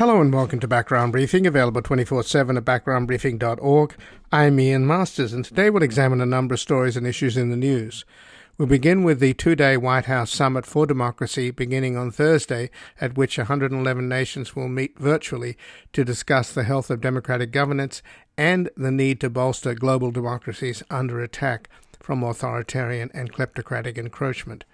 Hello and welcome to Background Briefing, available 24 7 at backgroundbriefing.org. I'm Ian Masters, and today we'll examine a number of stories and issues in the news. We'll begin with the two day White House Summit for Democracy beginning on Thursday, at which 111 nations will meet virtually to discuss the health of democratic governance and the need to bolster global democracies under attack from authoritarian and kleptocratic encroachment.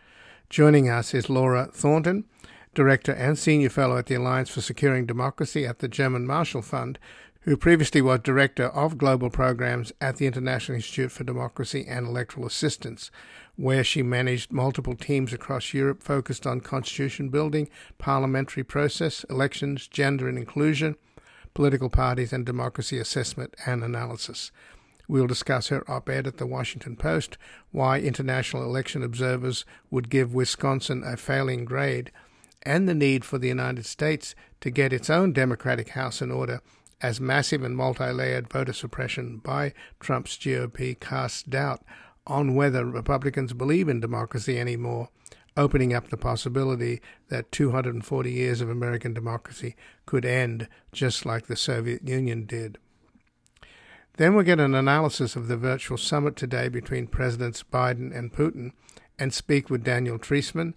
Joining us is Laura Thornton Director and Senior Fellow at the Alliance for Securing Democracy at the German Marshall Fund, who previously was Director of Global Programs at the International Institute for Democracy and Electoral Assistance, where she managed multiple teams across Europe focused on constitution building, parliamentary process, elections, gender and inclusion, political parties, and democracy assessment and analysis. We'll discuss her op ed at the Washington Post, Why International Election Observers Would Give Wisconsin a Failing Grade, and the need for the United States to get its own democratic house in order as massive and multi layered voter suppression by Trump's GOP casts doubt on whether Republicans believe in democracy anymore, opening up the possibility that 240 years of American democracy could end just like the Soviet Union did. Then we'll get an analysis of the virtual summit today between Presidents Biden and Putin and speak with Daniel Treisman,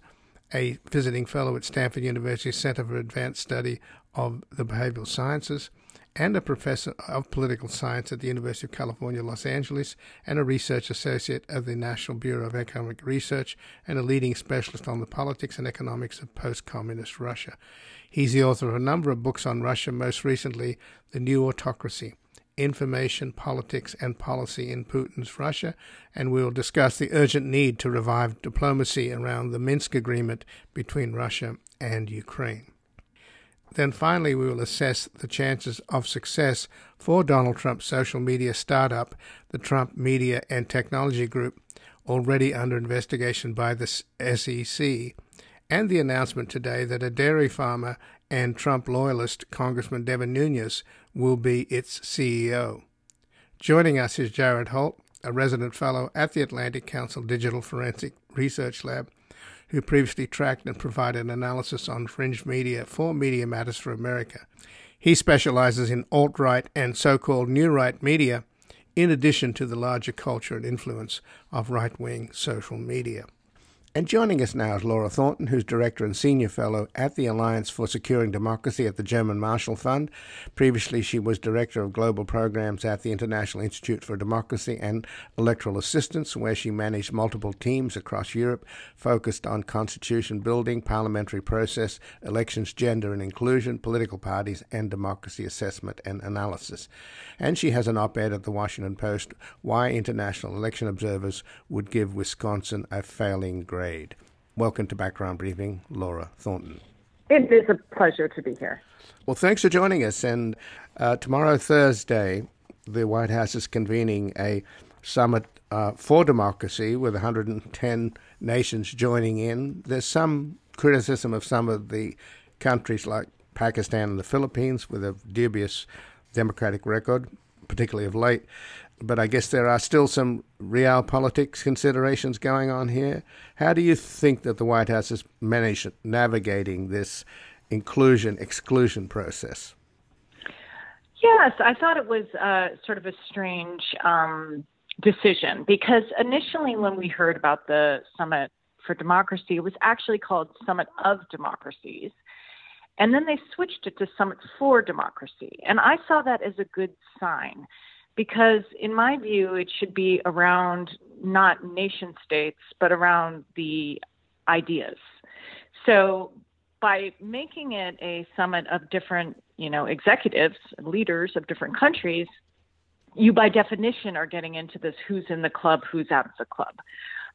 a visiting fellow at Stanford University Center for Advanced Study of the Behavioral Sciences, and a professor of political science at the University of California, Los Angeles, and a research associate of the National Bureau of Economic Research, and a leading specialist on the politics and economics of post communist Russia. He's the author of a number of books on Russia, most recently, The New Autocracy information, politics, and policy in Putin's Russia, and we will discuss the urgent need to revive diplomacy around the Minsk agreement between Russia and Ukraine. Then finally, we will assess the chances of success for Donald Trump's social media startup, the Trump Media and Technology Group, already under investigation by the SEC, and the announcement today that a dairy farmer and Trump loyalist Congressman Devin Nunes will be its CEO. Joining us is Jared Holt, a resident fellow at the Atlantic Council Digital Forensic Research Lab, who previously tracked and provided analysis on fringe media for Media Matters for America. He specializes in alt right and so called new right media, in addition to the larger culture and influence of right wing social media. And joining us now is Laura Thornton, who's Director and Senior Fellow at the Alliance for Securing Democracy at the German Marshall Fund. Previously, she was Director of Global Programs at the International Institute for Democracy and Electoral Assistance, where she managed multiple teams across Europe focused on constitution building, parliamentary process, elections, gender and inclusion, political parties, and democracy assessment and analysis. And she has an op ed at the Washington Post Why International Election Observers Would Give Wisconsin a Failing Grade Welcome to Background Briefing, Laura Thornton. It is a pleasure to be here. Well, thanks for joining us. And uh, tomorrow, Thursday, the White House is convening a summit uh, for democracy with 110 nations joining in. There's some criticism of some of the countries like Pakistan and the Philippines with a dubious democratic record, particularly of late but I guess there are still some real politics considerations going on here. How do you think that the White House has managed navigating this inclusion exclusion process? Yes, I thought it was uh, sort of a strange um, decision because initially, when we heard about the Summit for Democracy, it was actually called Summit of Democracies. And then they switched it to Summit for Democracy. And I saw that as a good sign because in my view it should be around not nation states but around the ideas. So by making it a summit of different you know executives leaders of different countries you by definition are getting into this who's in the club who's out of the club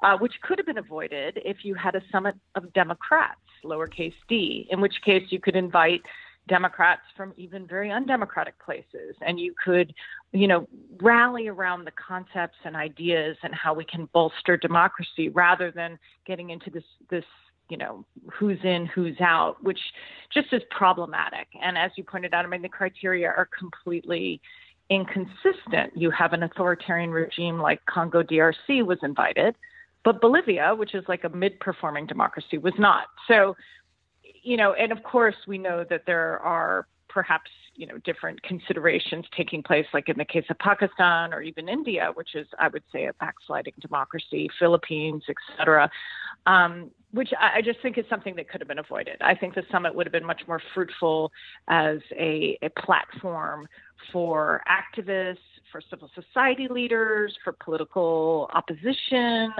uh, which could have been avoided if you had a summit of democrats lowercase d in which case you could invite Democrats from even very undemocratic places. And you could, you know, rally around the concepts and ideas and how we can bolster democracy rather than getting into this, this, you know, who's in, who's out, which just is problematic. And as you pointed out, I mean, the criteria are completely inconsistent. You have an authoritarian regime like Congo DRC was invited, but Bolivia, which is like a mid performing democracy, was not. So you know, and of course, we know that there are perhaps you know different considerations taking place, like in the case of Pakistan or even India, which is I would say a backsliding democracy, Philippines, etc. Um, which I, just think is something that could have been avoided. I think the summit would have been much more fruitful as a, a platform for activists, for civil society leaders, for political opposition,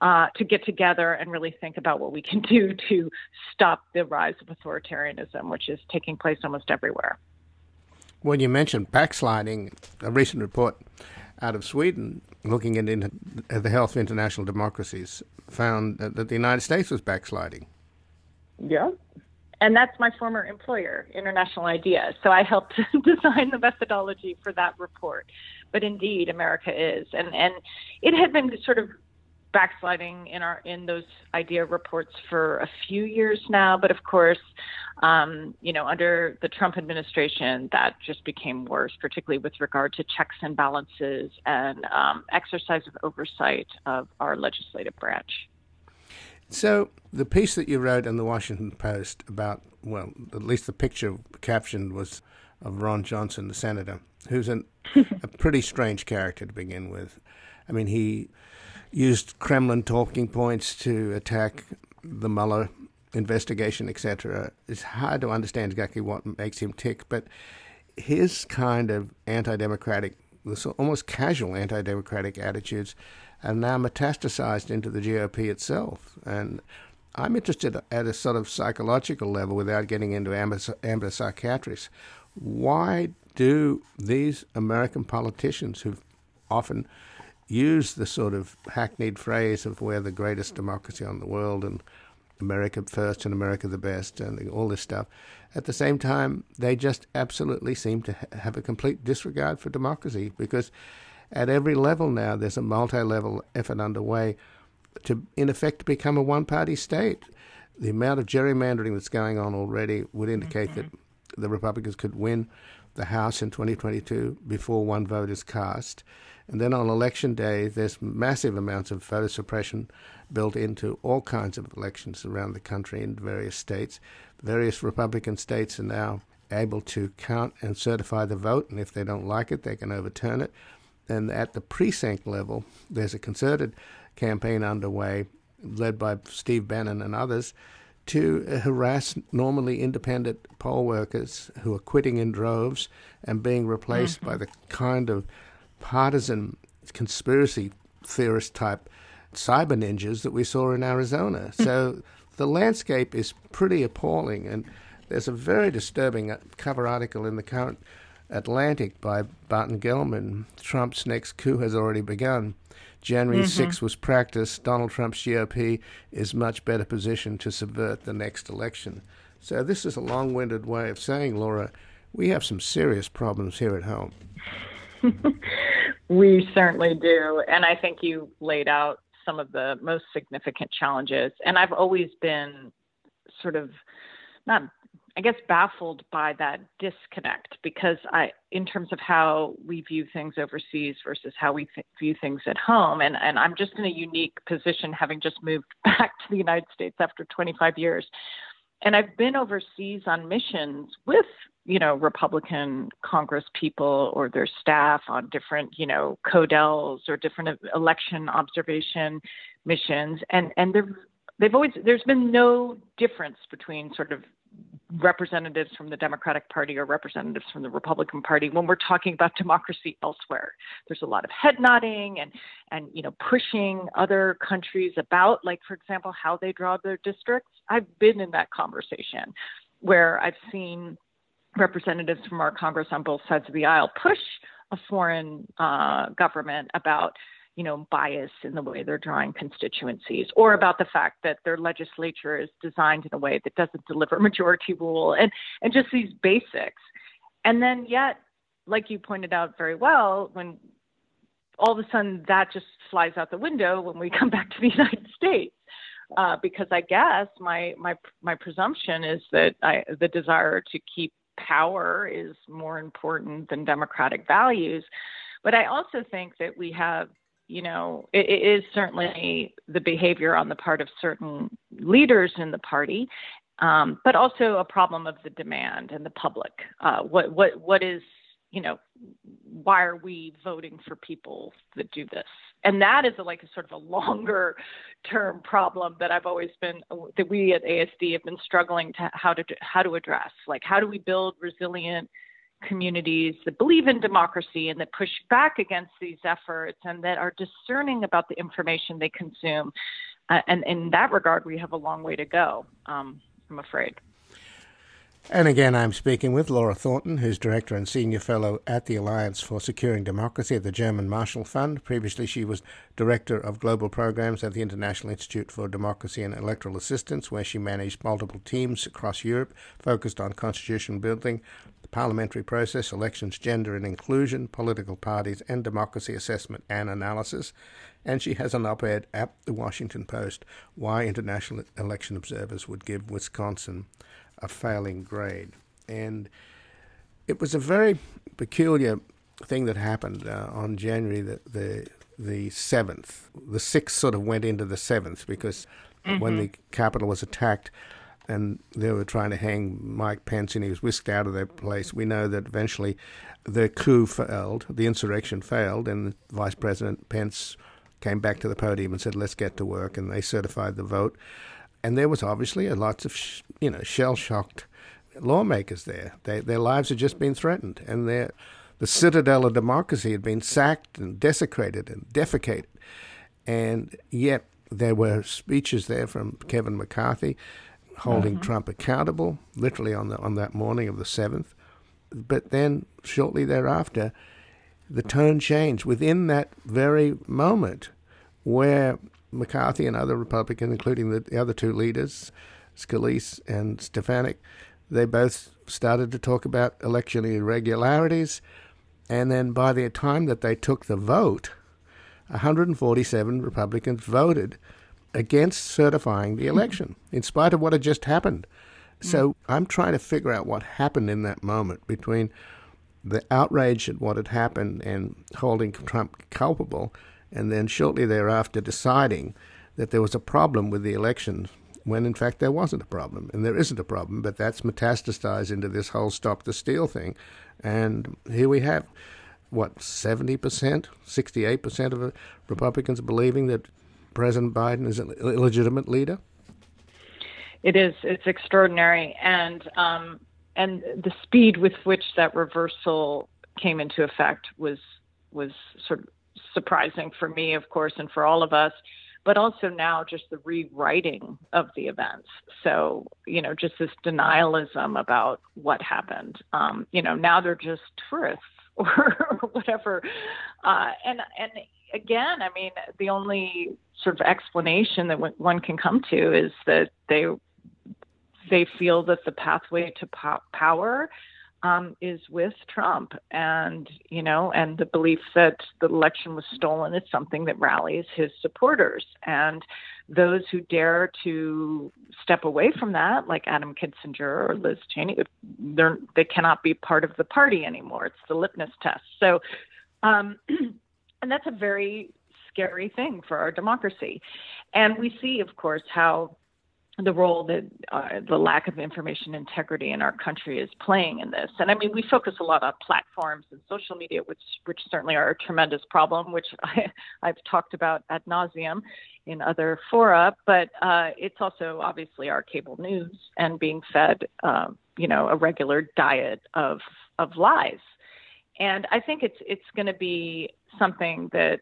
uh, to get together and really think about what we can do to stop the rise of authoritarianism, which is taking place almost everywhere. When you mentioned backsliding, a recent report out of Sweden looking at, at the health of international democracies found that, that the United States was backsliding. Yeah. And that's my former employer, International IDEA. So I helped design the methodology for that report. But indeed, America is. And, and it had been sort of backsliding in our in those idea reports for a few years now but of course um, you know under the trump administration that just became worse particularly with regard to checks and balances and um, exercise of oversight of our legislative branch. So the piece that you wrote in the washington post about well at least the picture captioned was of ron johnson the senator who's an, a pretty strange character to begin with. I mean he used Kremlin talking points to attack the Mueller investigation, etc. It's hard to understand exactly what makes him tick, but his kind of anti-democratic, almost casual anti-democratic attitudes are now metastasized into the GOP itself. And I'm interested at a sort of psychological level, without getting into amber psychiatrists. Why do these American politicians who've often use the sort of hackneyed phrase of we're the greatest democracy on the world and America first and America the best and all this stuff. At the same time, they just absolutely seem to ha- have a complete disregard for democracy because at every level now there's a multi-level effort underway to, in effect, become a one-party state. The amount of gerrymandering that's going on already would indicate mm-hmm. that the Republicans could win the House in 2022 before one vote is cast. And then on election day, there's massive amounts of voter suppression built into all kinds of elections around the country in various states. Various Republican states are now able to count and certify the vote, and if they don't like it, they can overturn it. And at the precinct level, there's a concerted campaign underway, led by Steve Bannon and others, to harass normally independent poll workers who are quitting in droves and being replaced mm-hmm. by the kind of partisan conspiracy theorist type cyber ninjas that we saw in Arizona. So the landscape is pretty appalling, and there's a very disturbing uh, cover article in the current Atlantic by Barton Gellman. Trump's next coup has already begun. January mm-hmm. 6 was practiced. Donald Trump's GOP is much better positioned to subvert the next election. So this is a long-winded way of saying, Laura, we have some serious problems here at home. we certainly do. And I think you laid out some of the most significant challenges. And I've always been sort of not I guess baffled by that disconnect because I, in terms of how we view things overseas versus how we th- view things at home, and and I'm just in a unique position having just moved back to the United States after 25 years, and I've been overseas on missions with you know, Republican Congress people or their staff on different, you know, CODELs or different election observation missions. And, and they've, they've always, there's been no difference between sort of representatives from the Democratic Party or representatives from the Republican Party when we're talking about democracy elsewhere. There's a lot of head nodding and and you know pushing other countries about like for example how they draw their districts. I've been in that conversation where I've seen representatives from our Congress on both sides of the aisle push a foreign uh, government about you know bias in the way they're drawing constituencies or about the fact that their legislature is designed in a way that doesn't deliver majority rule and and just these basics and then yet like you pointed out very well when all of a sudden that just flies out the window when we come back to the united states uh, because I guess my my my presumption is that I, the desire to keep power is more important than democratic values. But I also think that we have, you know, it, it is certainly the behavior on the part of certain leaders in the party. um, but also a problem of the demand and the public. Uh, what what what is you know why are we voting for people that do this? And that is a, like a sort of a longer term problem that I've always been that we at ASD have been struggling to how to how to address. Like how do we build resilient communities that believe in democracy and that push back against these efforts and that are discerning about the information they consume. Uh, and in that regard, we have a long way to go, um, I'm afraid. And again, I'm speaking with Laura Thornton, who's Director and Senior Fellow at the Alliance for Securing Democracy at the German Marshall Fund. Previously, she was Director of Global Programs at the International Institute for Democracy and Electoral Assistance, where she managed multiple teams across Europe focused on constitution building, the parliamentary process, elections, gender and inclusion, political parties, and democracy assessment and analysis. And she has an op ed at the Washington Post Why International Election Observers Would Give Wisconsin a failing grade. And it was a very peculiar thing that happened uh, on January the, the the seventh. The sixth sort of went into the seventh because mm-hmm. when the Capitol was attacked and they were trying to hang Mike Pence and he was whisked out of that place, we know that eventually the coup failed, the insurrection failed, and Vice President Pence came back to the podium and said, "Let's get to work," and they certified the vote and there was obviously a lots of sh- you know shell shocked lawmakers there. They, their lives had just been threatened, and their the citadel of democracy had been sacked and desecrated and defecated, and yet there were speeches there from Kevin McCarthy holding mm-hmm. Trump accountable, literally on the on that morning of the seventh. But then shortly thereafter, the tone changed within that very moment where McCarthy and other Republicans, including the, the other two leaders, Scalise and Stefanik, they both started to talk about election irregularities. And then by the time that they took the vote, 147 Republicans voted against certifying the hmm. election, in spite of what had just happened. Hmm. So I'm trying to figure out what happened in that moment between the outrage at what had happened and holding Trump culpable and then shortly thereafter deciding that there was a problem with the election when in fact there wasn't a problem. And there isn't a problem but that's metastasized into this whole stop the steal thing. And here we have what 70% 68% of republicans believing that president biden is an illegitimate leader? It is. It's extraordinary. And um, and the speed with which that reversal came into effect was was sort of surprising for me, of course, and for all of us, but also now just the rewriting of the events. So, you know, just this denialism about what happened. Um, you know, now they're just tourists or whatever. Uh, and, and again, I mean, the only sort of explanation that one can come to is that they, they feel that the pathway to po- power um, is with Trump, and you know, and the belief that the election was stolen is something that rallies his supporters, and those who dare to step away from that, like Adam Kinzinger or Liz Cheney, they're they cannot be part of the party anymore. It's the litmus test. So, um, and that's a very scary thing for our democracy, and we see, of course, how the role that uh, the lack of information integrity in our country is playing in this. And I mean, we focus a lot on platforms and social media, which which certainly are a tremendous problem, which I, I've talked about ad nauseum in other fora. But uh, it's also obviously our cable news and being fed, uh, you know, a regular diet of of lies. And I think it's it's going to be something that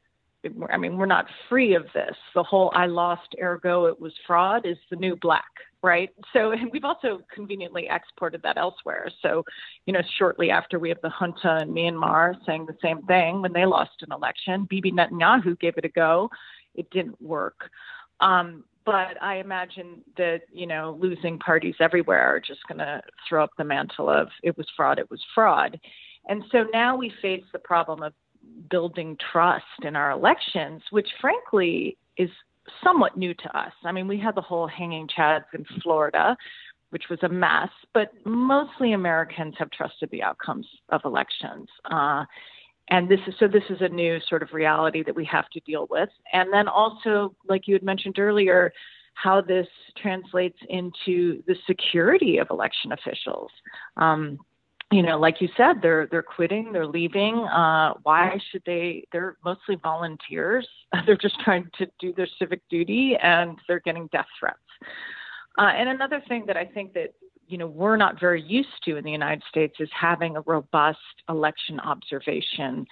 I mean, we're not free of this. The whole I lost, ergo it was fraud is the new black, right? So, and we've also conveniently exported that elsewhere. So, you know, shortly after we have the junta in Myanmar saying the same thing when they lost an election, Bibi Netanyahu gave it a go. It didn't work. Um, but I imagine that, you know, losing parties everywhere are just going to throw up the mantle of it was fraud, it was fraud. And so now we face the problem of building trust in our elections, which frankly is somewhat new to us. I mean, we had the whole hanging chads in Florida, which was a mess, but mostly Americans have trusted the outcomes of elections. Uh, and this is so this is a new sort of reality that we have to deal with. And then also, like you had mentioned earlier, how this translates into the security of election officials. Um, you know, like you said, they're they're quitting, they're leaving. Uh, why should they? They're mostly volunteers. They're just trying to do their civic duty, and they're getting death threats. Uh, and another thing that I think that you know we're not very used to in the United States is having a robust election observation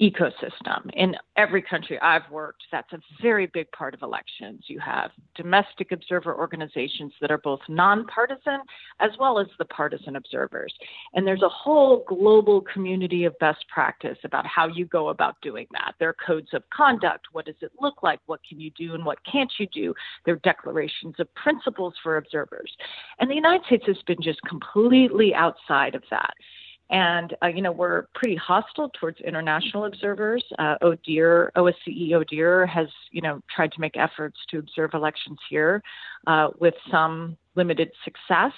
ecosystem. In every country I've worked, that's a very big part of elections. You have domestic observer organizations that are both nonpartisan as well as the partisan observers. And there's a whole global community of best practice about how you go about doing that. There are codes of conduct. What does it look like? What can you do and what can't you do? There are declarations of principles for observers. And the United States has been just completely outside of that. And, uh, you know, we're pretty hostile towards international observers. Uh, ODIHR, OSCE ODIHR has, you know, tried to make efforts to observe elections here uh, with some limited success,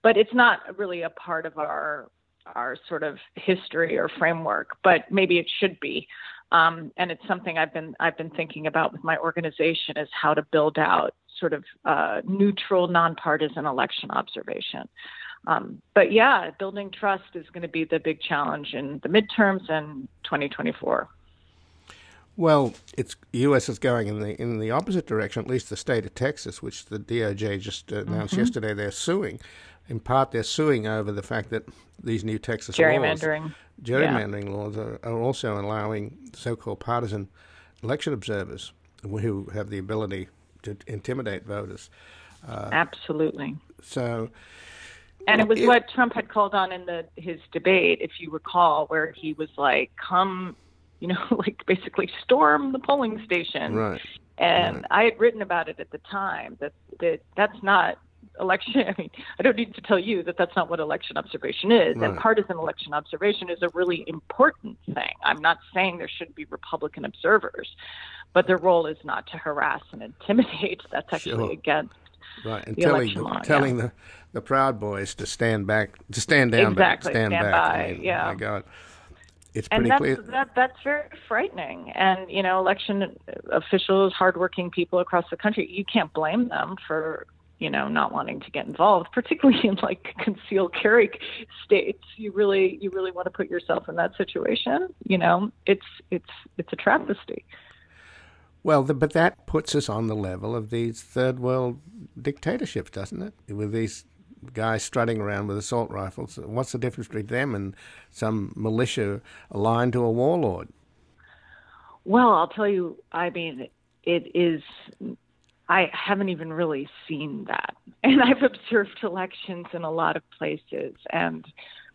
but it's not really a part of our our sort of history or framework, but maybe it should be. Um, and it's something I've been I've been thinking about with my organization is how to build out sort of uh, neutral, nonpartisan election observation. Um, but yeah, building trust is going to be the big challenge in the midterms and 2024. Well, it's U.S. is going in the in the opposite direction. At least the state of Texas, which the DOJ just announced mm-hmm. yesterday, they're suing. In part, they're suing over the fact that these new Texas gerrymandering, laws, gerrymandering yeah. laws, are, are also allowing so-called partisan election observers who have the ability to intimidate voters. Uh, Absolutely. So and it was it, what Trump had called on in the his debate, if you recall, where he was like, "Come, you know, like basically storm the polling station." Right. And right. I had written about it at the time that that that's not election. I mean, I don't need to tell you that that's not what election observation is. Right. And partisan election observation is a really important thing. I'm not saying there shouldn't be Republican observers, but their role is not to harass and intimidate. That's actually sure. against right. And telling law, telling yeah. the the Proud Boys to stand back, to stand down, exactly. stand, stand back. By, I mean, yeah. My God, it's and pretty that's, clear. That, that's very frightening. And you know, election officials, hardworking people across the country, you can't blame them for you know not wanting to get involved, particularly in like concealed carry states. You really, you really want to put yourself in that situation. You know, it's it's it's a travesty. Well, the, but that puts us on the level of these third world dictatorships, doesn't it? With these guys strutting around with assault rifles. What's the difference between them and some militia aligned to a warlord? Well, I'll tell you, I mean, it is. I haven't even really seen that. And I've observed elections in a lot of places. And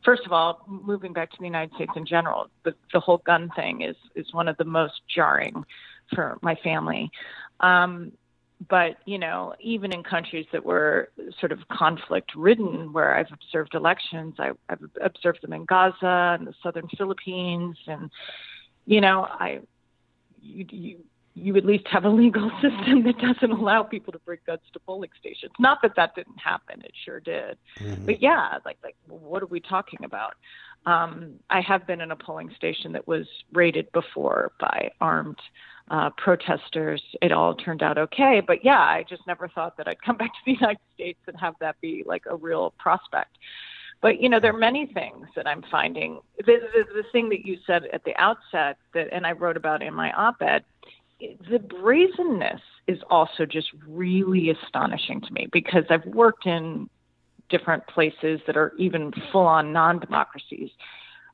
first of all, moving back to the United States in general, the, the whole gun thing is, is one of the most jarring for my family. Um, but you know, even in countries that were sort of conflict ridden, where I've observed elections, I, I've observed them in Gaza and the southern Philippines, and you know, I you, you you at least have a legal system that doesn't allow people to bring guns to polling stations. Not that that didn't happen; it sure did. Mm-hmm. But yeah, like like what are we talking about? Um, I have been in a polling station that was raided before by armed uh, protesters. It all turned out okay. But yeah, I just never thought that I'd come back to the United States and have that be like a real prospect. But you know, there are many things that I'm finding. The, the, the thing that you said at the outset that, and I wrote about in my op-ed, the brazenness is also just really astonishing to me because I've worked in different places that are even full-on non-democracies,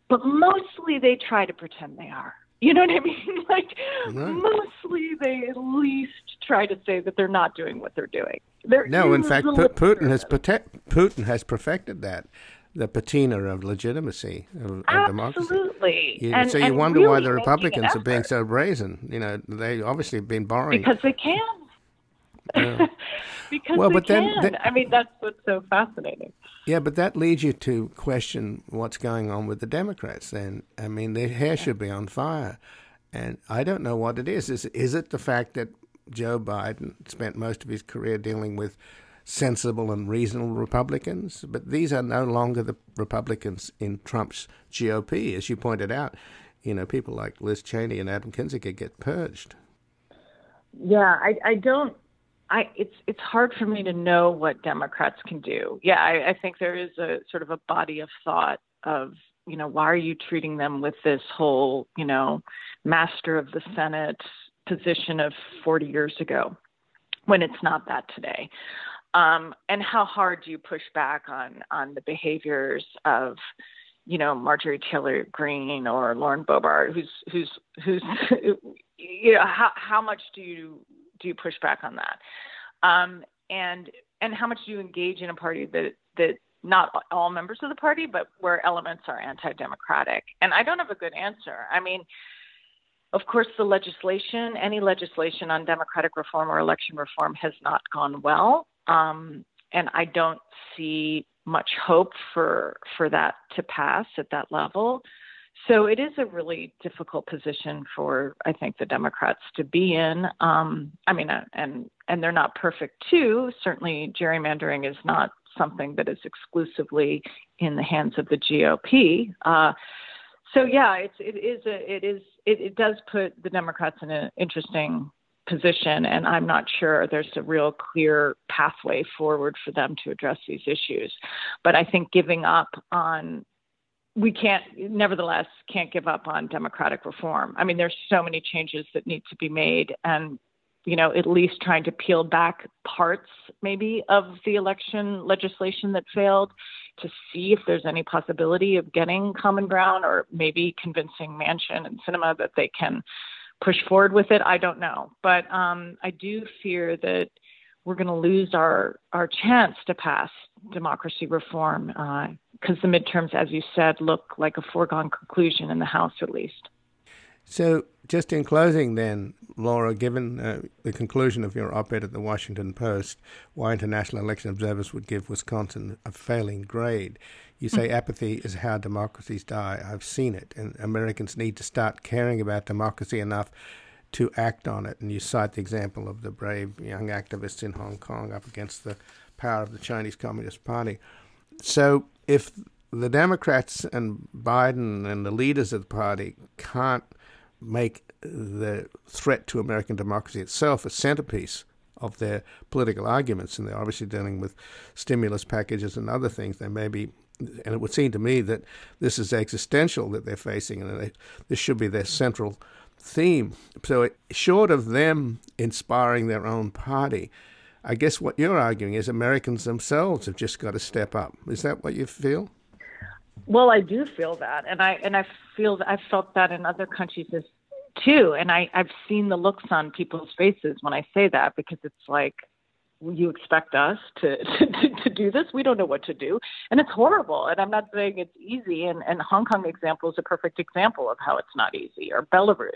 but mostly they try to pretend they are. You know what I mean? Like right. mostly they at least try to say that they're not doing what they're doing. They're no, in fact, Putin has protect, Putin has perfected that the patina of legitimacy of, of democracy. Absolutely. You, and, so you wonder really why the Republicans are being so brazen. You know, they obviously have been borrowing because they can. Yeah. because well, they but can. Then, I mean, that's what's so fascinating. Yeah, but that leads you to question what's going on with the Democrats. Then, I mean, their hair should be on fire, and I don't know what it is. Is is it the fact that Joe Biden spent most of his career dealing with sensible and reasonable Republicans? But these are no longer the Republicans in Trump's GOP, as you pointed out. You know, people like Liz Cheney and Adam Kinzinger get purged. Yeah, I, I don't I it's it's hard for me to know what Democrats can do. Yeah, I, I think there is a sort of a body of thought of you know why are you treating them with this whole you know master of the Senate position of 40 years ago when it's not that today. Um, and how hard do you push back on on the behaviors of you know Marjorie Taylor Greene or Lauren Boebert, who's who's who's you know how how much do you do you push back on that? Um, and and how much do you engage in a party that that not all members of the party, but where elements are anti-democratic? And I don't have a good answer. I mean, of course, the legislation, any legislation on democratic reform or election reform, has not gone well, um, and I don't see much hope for for that to pass at that level. So it is a really difficult position for I think the Democrats to be in. Um, I mean, uh, and and they're not perfect too. Certainly, gerrymandering is not something that is exclusively in the hands of the GOP. Uh, so yeah, it's it is a, it is it, it does put the Democrats in an interesting position, and I'm not sure there's a real clear pathway forward for them to address these issues. But I think giving up on we can't nevertheless can't give up on democratic reform. I mean, there's so many changes that need to be made and you know, at least trying to peel back parts maybe of the election legislation that failed to see if there's any possibility of getting common ground or maybe convincing Manchin and Sinema that they can push forward with it. I don't know. But um, I do fear that we're going to lose our, our chance to pass democracy reform because the midterms, as you said, look like a foregone conclusion in the House at least. So, just in closing, then, Laura, given uh, the conclusion of your op ed at the Washington Post, why international election observers would give Wisconsin a failing grade, you say mm-hmm. apathy is how democracies die. I've seen it, and Americans need to start caring about democracy enough to act on it. And you cite the example of the brave young activists in Hong Kong up against the power of the Chinese Communist Party. So if the Democrats and Biden and the leaders of the party can't make the threat to American democracy itself a centerpiece of their political arguments, and they're obviously dealing with stimulus packages and other things. They may be, and it would seem to me that this is existential that they're facing, and they, this should be their central theme. So, it, short of them inspiring their own party, I guess what you're arguing is Americans themselves have just got to step up. Is that what you feel? Well, I do feel that, and I and I feel I've felt that in other countries as, too, and I I've seen the looks on people's faces when I say that because it's like you expect us to, to to do this we don't know what to do and it's horrible and i'm not saying it's easy and and hong kong example is a perfect example of how it's not easy or belarus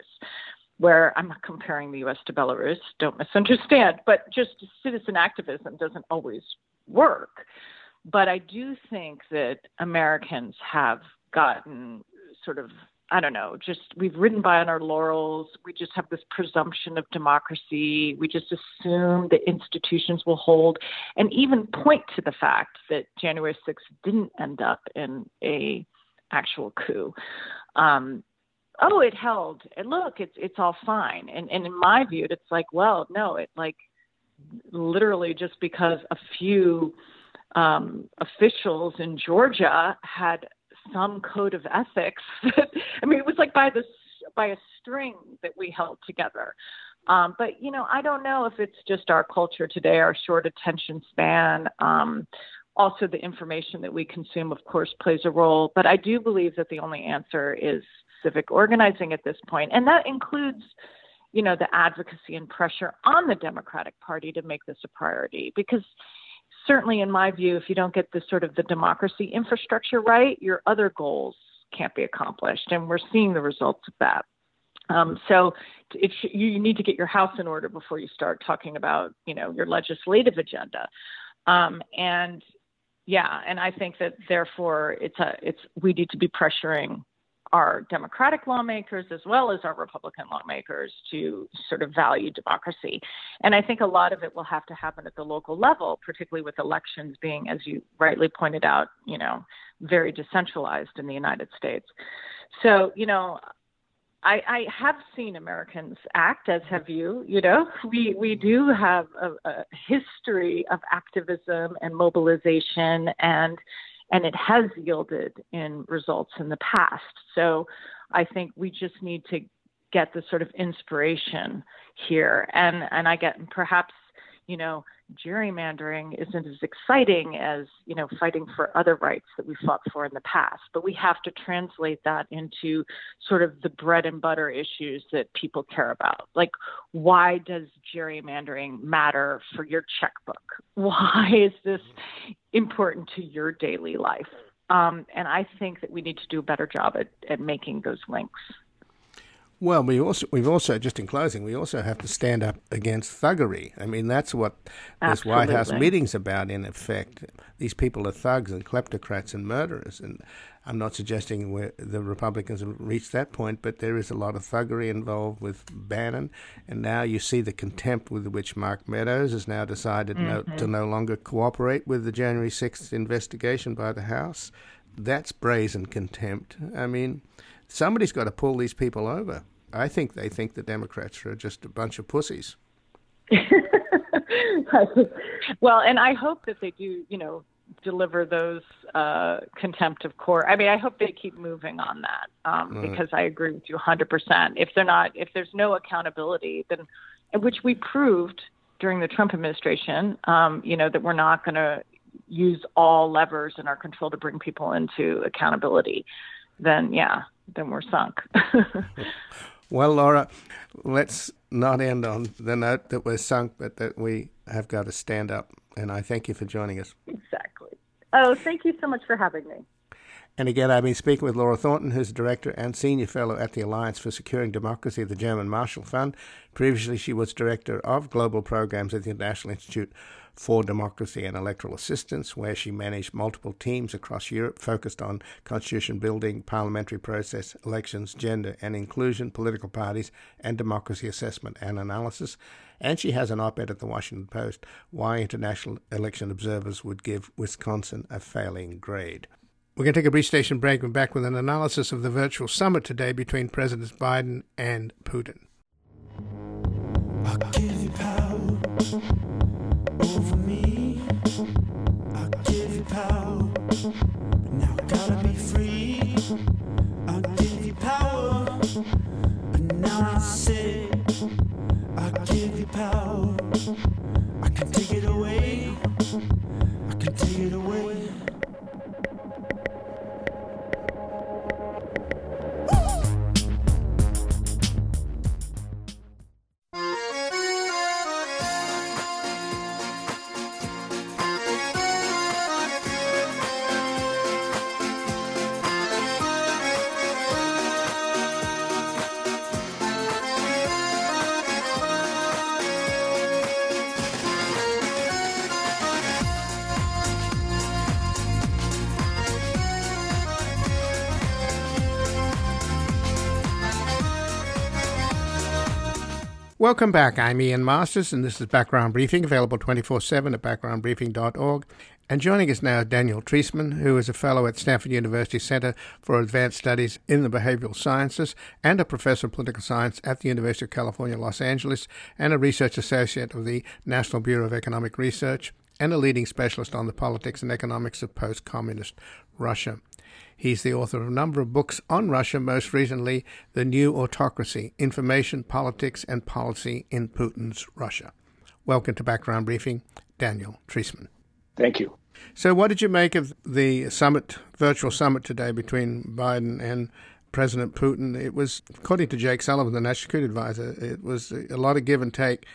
where i'm not comparing the us to belarus don't misunderstand but just citizen activism doesn't always work but i do think that americans have gotten sort of I don't know, just we've ridden by on our laurels. We just have this presumption of democracy. We just assume that institutions will hold and even point to the fact that January 6th didn't end up in a actual coup. Um, oh, it held. And look, it's it's all fine. And and in my view, it's like, well, no, it like literally just because a few um, officials in Georgia had some code of ethics. I mean, it was like by the by a string that we held together. Um, but you know, I don't know if it's just our culture today, our short attention span. Um, also, the information that we consume, of course, plays a role. But I do believe that the only answer is civic organizing at this point, and that includes, you know, the advocacy and pressure on the Democratic Party to make this a priority because certainly in my view, if you don't get the sort of the democracy infrastructure right, your other goals can't be accomplished, and we're seeing the results of that. Um, so it, you need to get your house in order before you start talking about, you know, your legislative agenda. Um, and yeah, and I think that therefore it's a it's we need to be pressuring our Democratic lawmakers as well as our Republican lawmakers to sort of value democracy. And I think a lot of it will have to happen at the local level, particularly with elections being, as you rightly pointed out, you know, very decentralized in the United States. So, you know, I, I have seen Americans act, as have you. You know, we we do have a, a history of activism and mobilization, and and it has yielded in results in the past. So I think we just need to get the sort of inspiration here, and and I get perhaps you know gerrymandering isn't as exciting as you know fighting for other rights that we fought for in the past. But we have to translate that into sort of the bread and butter issues that people care about. Like why does gerrymandering matter for your checkbook? Why is this important to your daily life? Um, and i think that we need to do a better job at, at making those links well, we also we've also just in closing, we also have to stand up against thuggery. I mean, that's what this White House meeting's about. In effect, these people are thugs and kleptocrats and murderers. And I'm not suggesting the Republicans have reached that point, but there is a lot of thuggery involved with Bannon. And now you see the contempt with which Mark Meadows has now decided mm-hmm. no, to no longer cooperate with the January 6th investigation by the House. That's brazen contempt. I mean somebody's got to pull these people over. I think they think the Democrats are just a bunch of pussies. well, and I hope that they do, you know, deliver those uh, contempt of court. I mean, I hope they keep moving on that um, right. because I agree with you 100%. If they're not, if there's no accountability, then which we proved during the Trump administration, um, you know, that we're not going to use all levers in our control to bring people into accountability, then yeah, then we're sunk. well, Laura, let's not end on the note that we're sunk, but that we have got to stand up. And I thank you for joining us. Exactly. Oh, thank you so much for having me. And again, I've been speaking with Laura Thornton, who's Director and Senior Fellow at the Alliance for Securing Democracy of the German Marshall Fund. Previously, she was Director of Global Programs at the International Institute for Democracy and Electoral Assistance, where she managed multiple teams across Europe focused on constitution building, parliamentary process, elections, gender and inclusion, political parties, and democracy assessment and analysis. And she has an op ed at the Washington Post why international election observers would give Wisconsin a failing grade. We're going to take a brief station break. We're back with an analysis of the virtual summit today between Presidents Biden and Putin. I'll give you power. I can take it away. I can take it away. Welcome back. I'm Ian Masters, and this is Background Briefing, available 24 7 at backgroundbriefing.org. And joining us now is Daniel Treisman, who is a fellow at Stanford University Center for Advanced Studies in the Behavioral Sciences and a professor of political science at the University of California, Los Angeles, and a research associate of the National Bureau of Economic Research, and a leading specialist on the politics and economics of post communist Russia. He's the author of a number of books on Russia, most recently, The New Autocracy Information, Politics, and Policy in Putin's Russia. Welcome to Background Briefing, Daniel Treisman. Thank you. So, what did you make of the summit, virtual summit today between Biden and President Putin? It was, according to Jake Sullivan, the National Security Advisor, it was a lot of give and take.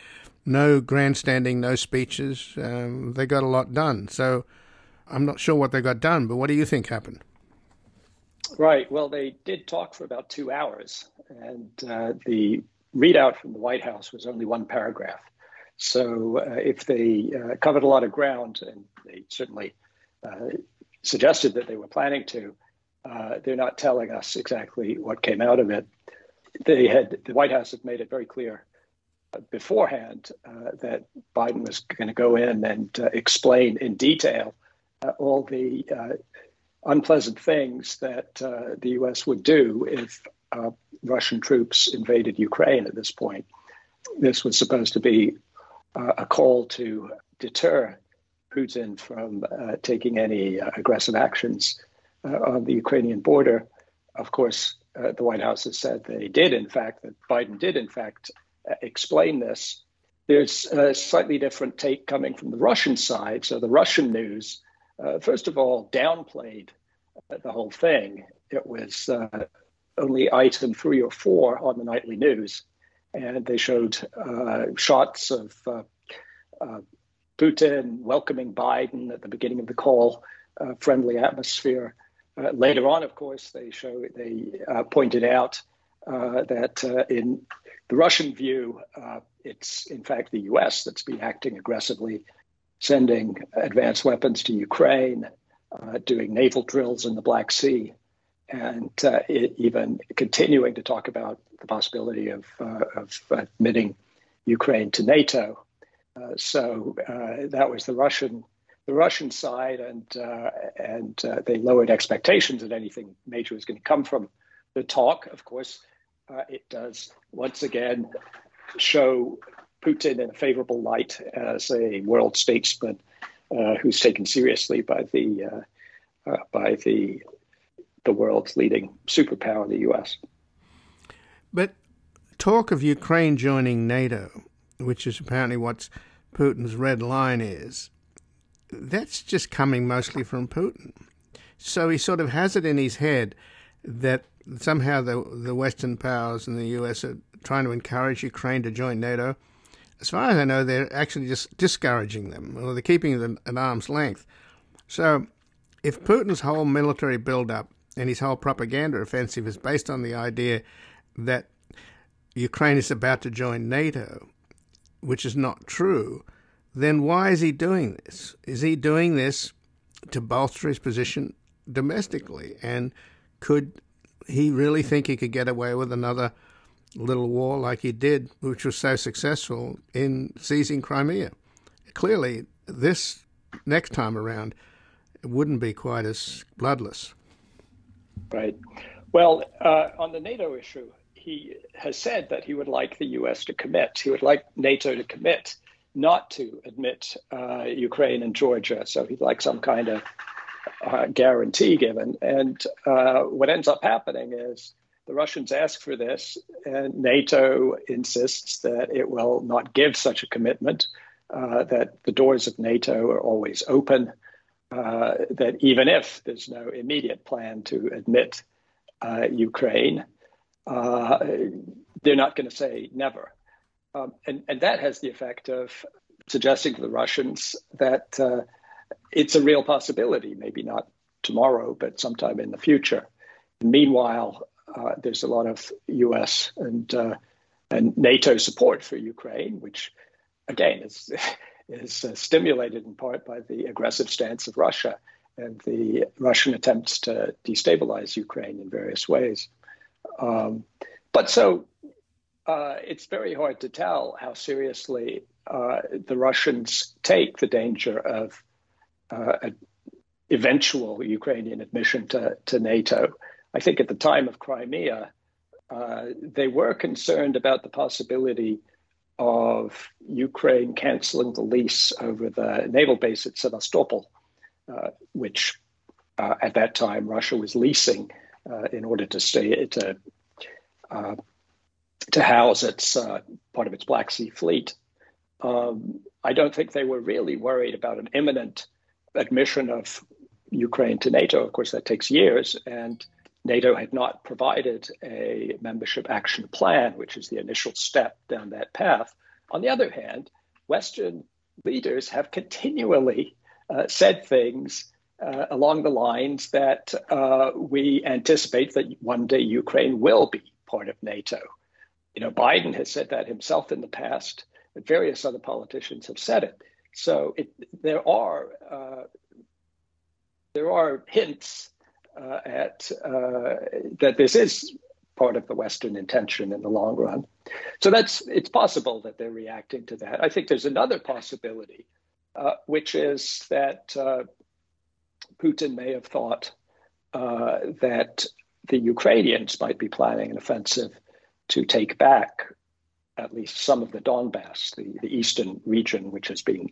No grandstanding, no speeches. Um, they got a lot done. So, I'm not sure what they got done, but what do you think happened? Right. Well, they did talk for about two hours, and uh, the readout from the White House was only one paragraph. So uh, if they uh, covered a lot of ground, and they certainly uh, suggested that they were planning to, uh, they're not telling us exactly what came out of it. They had the White House had made it very clear beforehand uh, that Biden was going to go in and explain in detail all the unpleasant things that uh, the U.S. would do if uh, Russian troops invaded Ukraine at this point. This was supposed to be uh, a call to deter Putin from uh, taking any uh, aggressive actions uh, on the Ukrainian border. Of course, the White House has said they did, in fact, that Biden did, in fact, explain this. There's a slightly different take coming from the Russian side. So the Russian news, first of all, downplayed the whole thing. It was only item three or four on the nightly news and they showed uh, shots of uh, uh, Putin welcoming Biden at the beginning of the call, uh, friendly atmosphere. Uh, later on, of course, they show they uh, pointed out that in the Russian view, it's in fact the U.S. that's been acting aggressively, sending advanced weapons to Ukraine, doing naval drills in the Black Sea and uh, it, even continuing to talk about the possibility of, uh, of admitting Ukraine to NATO. Uh, so uh, that was the Russian the Russian side, and uh, and uh, they lowered expectations that anything major was going to come from the talk. Of course, it does once again show Putin in a favorable light as a world statesman uh, who's taken seriously by the uh, uh, by the the world's leading superpower, the U.S. But talk of Ukraine joining NATO, which is apparently what Putin's red line is, that's just coming mostly from Putin. So he sort of has it in his head that somehow the the Western powers and the U.S. are trying to encourage Ukraine to join NATO. As far as I know, they're actually just discouraging them, or they're keeping them at arm's length. So, if Putin's whole military build-up and his whole propaganda offensive is based on the idea that Ukraine is about to join NATO, which is not true, then why is he doing this? Is he doing this to bolster his position domestically? And could he really think he could get away with another little war like he did, which was so successful in seizing Crimea? Clearly, this next time around it wouldn't be quite as bloodless. Right. Well, uh, on the NATO issue, he has said that he would like the U.S. to commit. He would like NATO to commit not to admit uh, Ukraine and Georgia. So he'd like some kind of uh, guarantee given. And uh, what ends up happening is the Russians ask for this, and NATO insists that it will not give such a commitment, uh, that the doors of NATO are always open uh, that even if there's no immediate plan to admit uh, Ukraine, uh, they're not going to say never. Um, and, and that has the effect of suggesting to the Russians that uh, it's a real possibility, maybe not tomorrow, but sometime in the future. Meanwhile, uh, there's a lot of US and, uh, and NATO support for Ukraine, which again is is uh, stimulated in part by the aggressive stance of Russia and the Russian attempts to destabilize Ukraine in various ways. Um, but so uh, it's very hard to tell how seriously uh, the Russians take the danger of uh, eventual Ukrainian admission to, to, NATO. I think at the time of Crimea, uh, they were concerned about the possibility of Ukraine canceling the lease over the naval base at Sevastopol, uh, which uh, at that time Russia was leasing uh, in order to stay to uh, to house its uh, part of its Black Sea fleet. Um, I don't think they were really worried about an imminent admission of Ukraine to NATO. Of course, that takes years, and NATO had not provided a membership action plan, which is the initial step down that path. On the other hand, Western leaders have continually uh, said things uh, along the lines that uh, we anticipate that one day Ukraine will be part of NATO. You know, Biden has said that himself in the past, and various other politicians have said it. So it, there are uh, there are hints uh, at uh, that this is part of the Western intention in the long run. So that's it's possible that they're reacting to that. I think there's another possibility, uh, which is that uh, Putin may have thought uh, that the Ukrainians might be planning an offensive to take back at least some of the Donbass, the, the eastern region, which has been,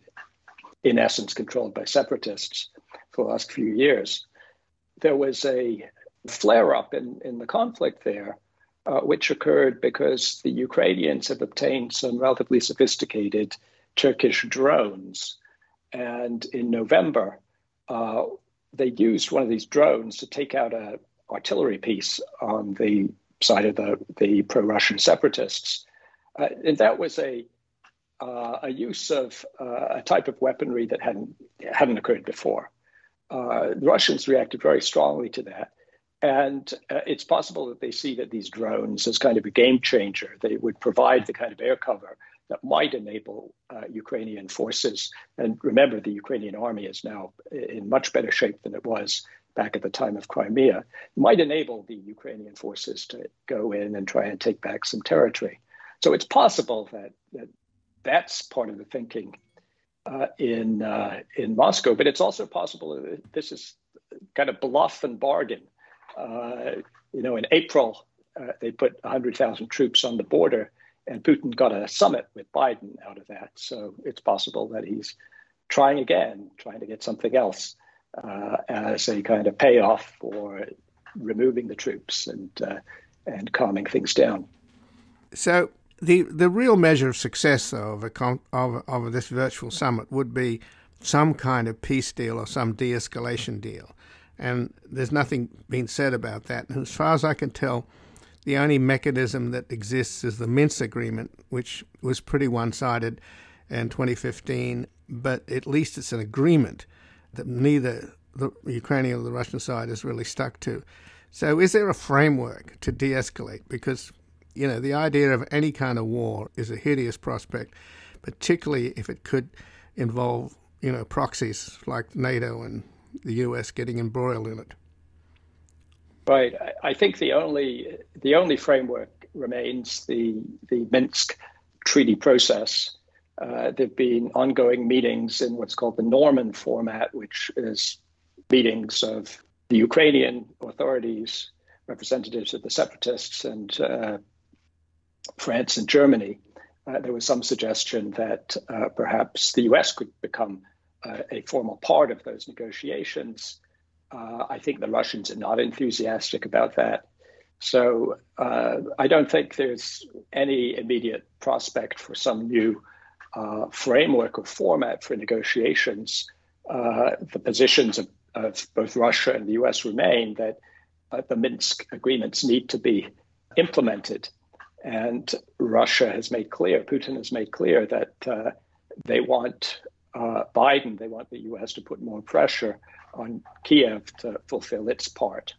in essence, controlled by separatists for the last few years. There was a flare up in, in the conflict there, uh, which occurred because the Ukrainians have obtained some relatively sophisticated Turkish drones. And in November, uh, they used one of these drones to take out a artillery piece on the side of the, the pro-Russian separatists. Uh, and that was a, uh, a use of uh, a type of weaponry that hadn't, hadn't occurred before. Uh, the Russians reacted very strongly to that. And uh, it's possible that they see that these drones as kind of a game changer. They would provide the kind of air cover that might enable uh, Ukrainian forces. And remember, the Ukrainian army is now in much better shape than it was back at the time of Crimea, might enable the Ukrainian forces to go in and try and take back some territory. So it's possible that, that that's part of the thinking uh, in uh, in Moscow, but it's also possible that this is kind of bluff and bargain. Uh, you know, in April, uh, they put 100,000 troops on the border, and Putin got a summit with Biden out of that. So it's possible that he's trying again, trying to get something else uh, as a kind of payoff for removing the troops and and calming things down. So the the real measure of success, though, of, a, of of this virtual summit would be some kind of peace deal or some de-escalation deal, and there's nothing being said about that. And as far as I can tell, the only mechanism that exists is the Minsk agreement, which was pretty one-sided in 2015, but at least it's an agreement that neither the Ukrainian or the Russian side is really stuck to. So, is there a framework to de escalate? Because, you know, the idea of any kind of war is a hideous prospect, particularly if it could involve, you know, proxies like NATO and the US getting embroiled in it. Right. I think the only the only framework remains the the Minsk treaty process, uh, there have been ongoing meetings in what's called the Normandy format, which is meetings of the Ukrainian authorities, representatives of the separatists, and uh, France and Germany. Uh, there was some suggestion that uh, perhaps the US could become uh, a formal part of those negotiations. Uh, I think the Russians are not enthusiastic about that. So I don't think there's any immediate prospect for some new uh, framework or format for negotiations, uh, the positions of, of, both Russia and the US remain that uh, the Minsk agreements need to be implemented. And Russia has made clear, Putin has made clear that uh, they want uh, Biden, they want the US to put more pressure on Kiev to fulfill its part.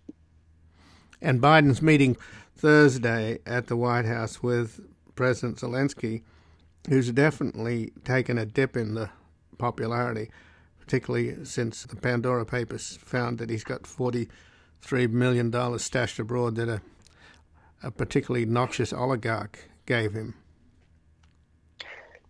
And Biden's meeting Thursday at the White House with President Zelensky who's definitely taken a dip in the popularity, particularly since the Pandora Papers found that he's got $43 million stashed abroad that a, a particularly noxious oligarch gave him.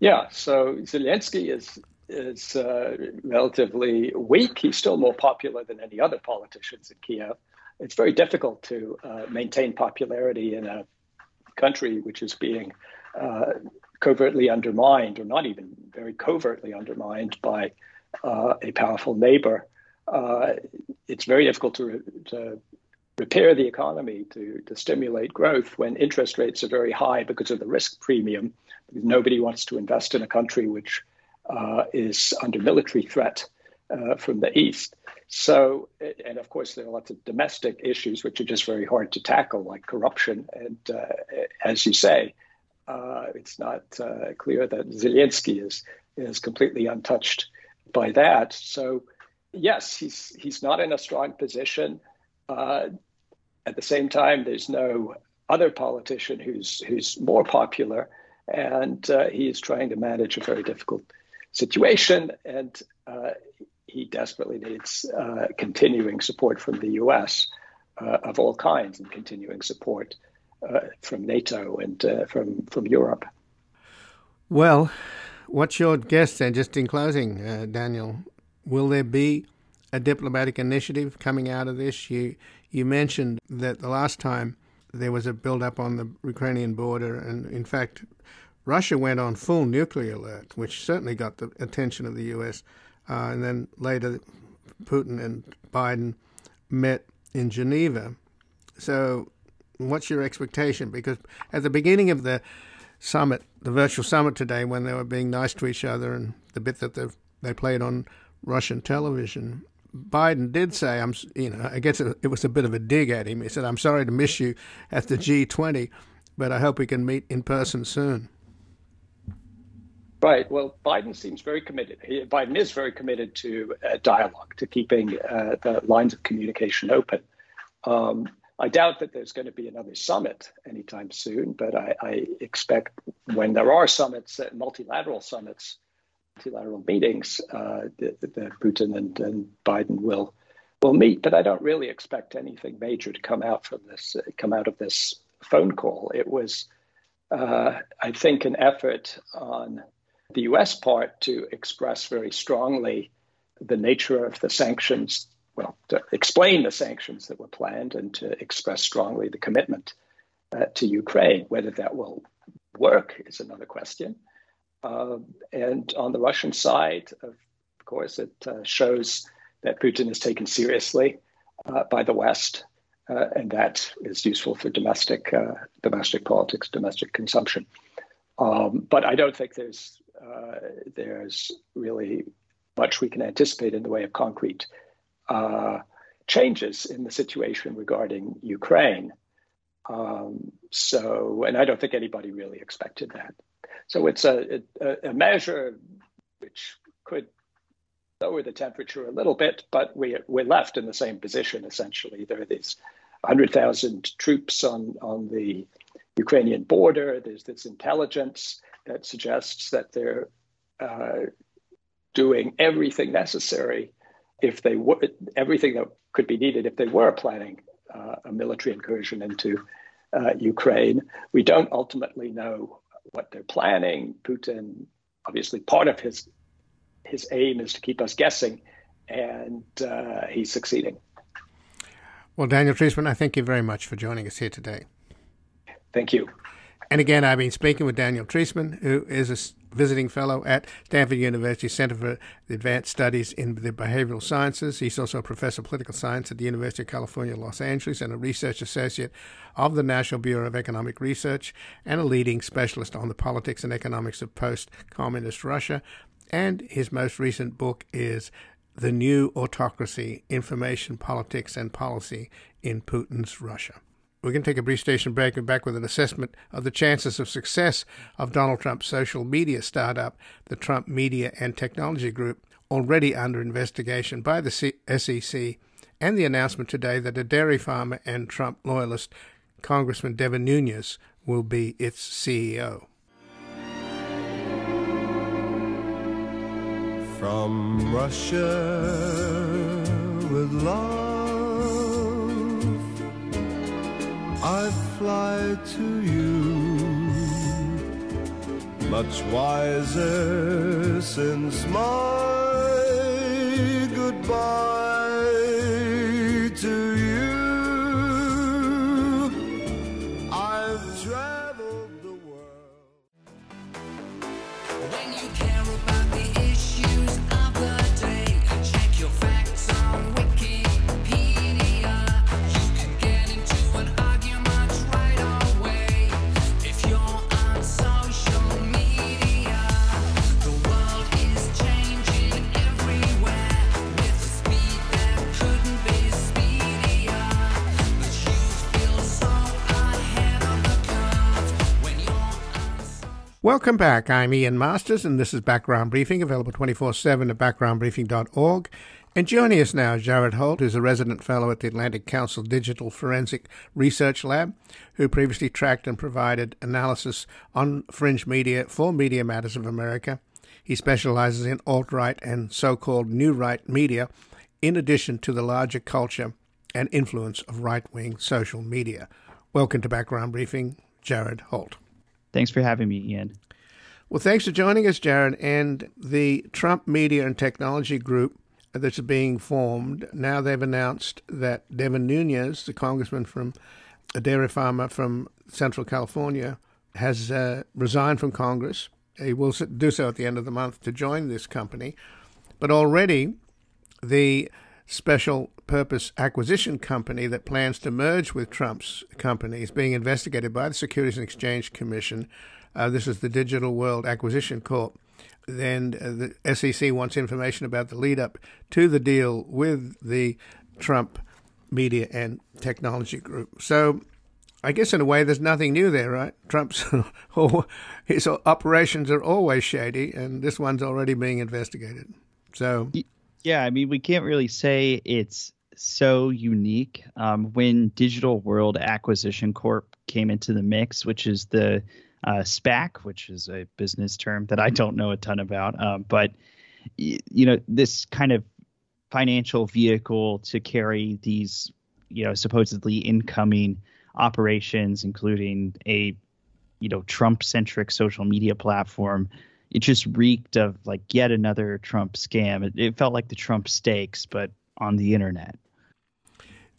Yeah, so Zelensky is is uh, relatively weak. He's still more popular than any other politicians in Kiev. It's very difficult to uh, maintain popularity in a country which is being uh, covertly undermined, or not even very covertly undermined by uh, a powerful neighbor, uh, it's very difficult to, to repair the economy, to, to stimulate growth when interest rates are very high because of the risk premium. Nobody wants to invest in a country which uh, is under military threat uh, from the east. So, and of course, there are lots of domestic issues which are just very hard to tackle, like corruption. And uh, as you say, uh, it's not uh, clear that Zelensky is is completely untouched by that. So, yes, he's he's not in a strong position. Uh, at the same time, there's no other politician who's who's more popular, and uh, he is trying to manage a very difficult situation, and uh, he desperately needs uh, continuing support from the U.S. of all kinds and continuing support uh, from NATO and uh, from from Europe. Well, what's your guess then? Just in closing, uh, Daniel, will there be a diplomatic initiative coming out of this? You you mentioned that the last time there was a build up on the Ukrainian border, and in fact, Russia went on full nuclear alert, which certainly got the attention of the U.S. Uh, and then later, Putin and Biden met in Geneva. So, what's your expectation? Because at the beginning of the summit, the virtual summit today, when they were being nice to each other and the bit that they played on Russian television, Biden did say, "I'm," you know, I guess it, was a bit of a dig at him. He said, "I'm sorry to miss you at the G20, but I hope we can meet in person soon." Right. Well, Biden seems very committed. He, Biden is very committed to uh, dialogue, to keeping uh, the lines of communication open. Um, I doubt that there's going to be another summit anytime soon, but I, I expect when there are summits, uh, multilateral summits, multilateral meetings, uh, the Putin and, and, Biden will will meet. But I don't really expect anything major to come out from this, uh, come out of this phone call. It was, uh, I think, an effort on the U.S. part to express very strongly the nature of the sanctions well, to explain the sanctions that were planned and to express strongly the commitment uh, to Ukraine. Whether that will work is another question. Uh, and on the Russian side, of course, it uh, shows that Putin is taken seriously uh, by the West, uh, and that is useful for domestic uh, domestic politics, domestic consumption. Um, but I don't think there's there's really much we can anticipate in the way of concrete uh, changes in the situation regarding Ukraine. Um, so, and I don't think anybody really expected that. So it's a, a, a, measure which could lower the temperature a little bit, but we, we're left in the same position essentially. There are these 100,000 troops on, on the Ukrainian border. There's this intelligence that suggests that they're uh, doing everything necessary if they were everything that could be needed if they were planning uh, a military incursion into uh, Ukraine. We don't ultimately know what they're planning. Putin, obviously, part of his his aim is to keep us guessing, and uh, he's succeeding. Well, Daniel Treisman, I thank you very much for joining us here today. Thank you. And again, I've been speaking with Daniel Treisman, who is a visiting fellow at Stanford University Center for Advanced Studies in the Behavioral Sciences. He's also a professor of political science at the University of California, Los Angeles, and a research associate of the National Bureau of Economic Research, and a leading specialist on the politics and economics of post communist Russia. And his most recent book is The New Autocracy Information, Politics, and Policy in Putin's Russia. We're going to take a brief station break and back with an assessment of the chances of success of Donald Trump's social media startup, the Trump Media and Technology Group, already under investigation by the SEC, and the announcement today that a dairy farmer and Trump loyalist, Congressman Devin Nunes, will be its CEO. From Russia with love I fly to you, much wiser since my goodbye Welcome back. I'm Ian Masters, and this is Background Briefing, available 24 7 at backgroundbriefing.org. And joining us now is Jared Holt, who's a resident fellow at the Atlantic Council Digital Forensic Research Lab, who previously tracked and provided analysis on fringe media for Media Matters of America. He specializes in alt right and so called new right media, in addition to the larger culture and influence of right wing social media. Welcome to Background Briefing, Jared Holt. Thanks for having me, Ian. Well, thanks for joining us, Jared. And the Trump Media and Technology Group that's being formed. Now they've announced that Devin Nunes, the congressman from a dairy farmer from Central California, has uh, resigned from Congress. He will do so at the end of the month to join this company. But already, the special purpose acquisition company that plans to merge with Trump's company is being investigated by the Securities and Exchange Commission. Uh, this is the Digital World Acquisition Corp. Then uh, the SEC wants information about the lead up to the deal with the Trump Media and Technology Group. So I guess in a way, there's nothing new there, right? Trump's his operations are always shady, and this one's already being investigated. So, yeah, I mean, we can't really say it's so unique. Um, when Digital World Acquisition Corp came into the mix, which is the uh, SPAC, which is a business term that I don't know a ton about, um, but you know, this kind of financial vehicle to carry these, you know, supposedly incoming operations, including a you know Trump centric social media platform. It just reeked of like yet another Trump scam. It, it felt like the Trump Steaks, but on the internet.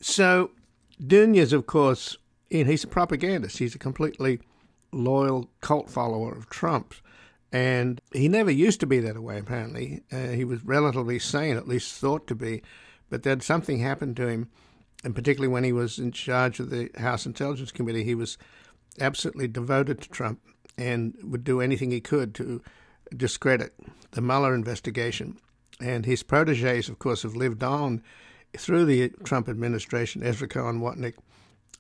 So, Nunes, of course, he's a propagandist. He's a completely loyal cult follower of Trump's. And he never used to be that way, apparently. Uh, he was relatively sane, at least thought to be. But then something happened to him and particularly when he was in charge of the House Intelligence Committee, he was absolutely devoted to Trump and would do anything he could to discredit the Mueller investigation. And his proteges, of course, have lived on through the Trump administration, Ezra Cohen Watnick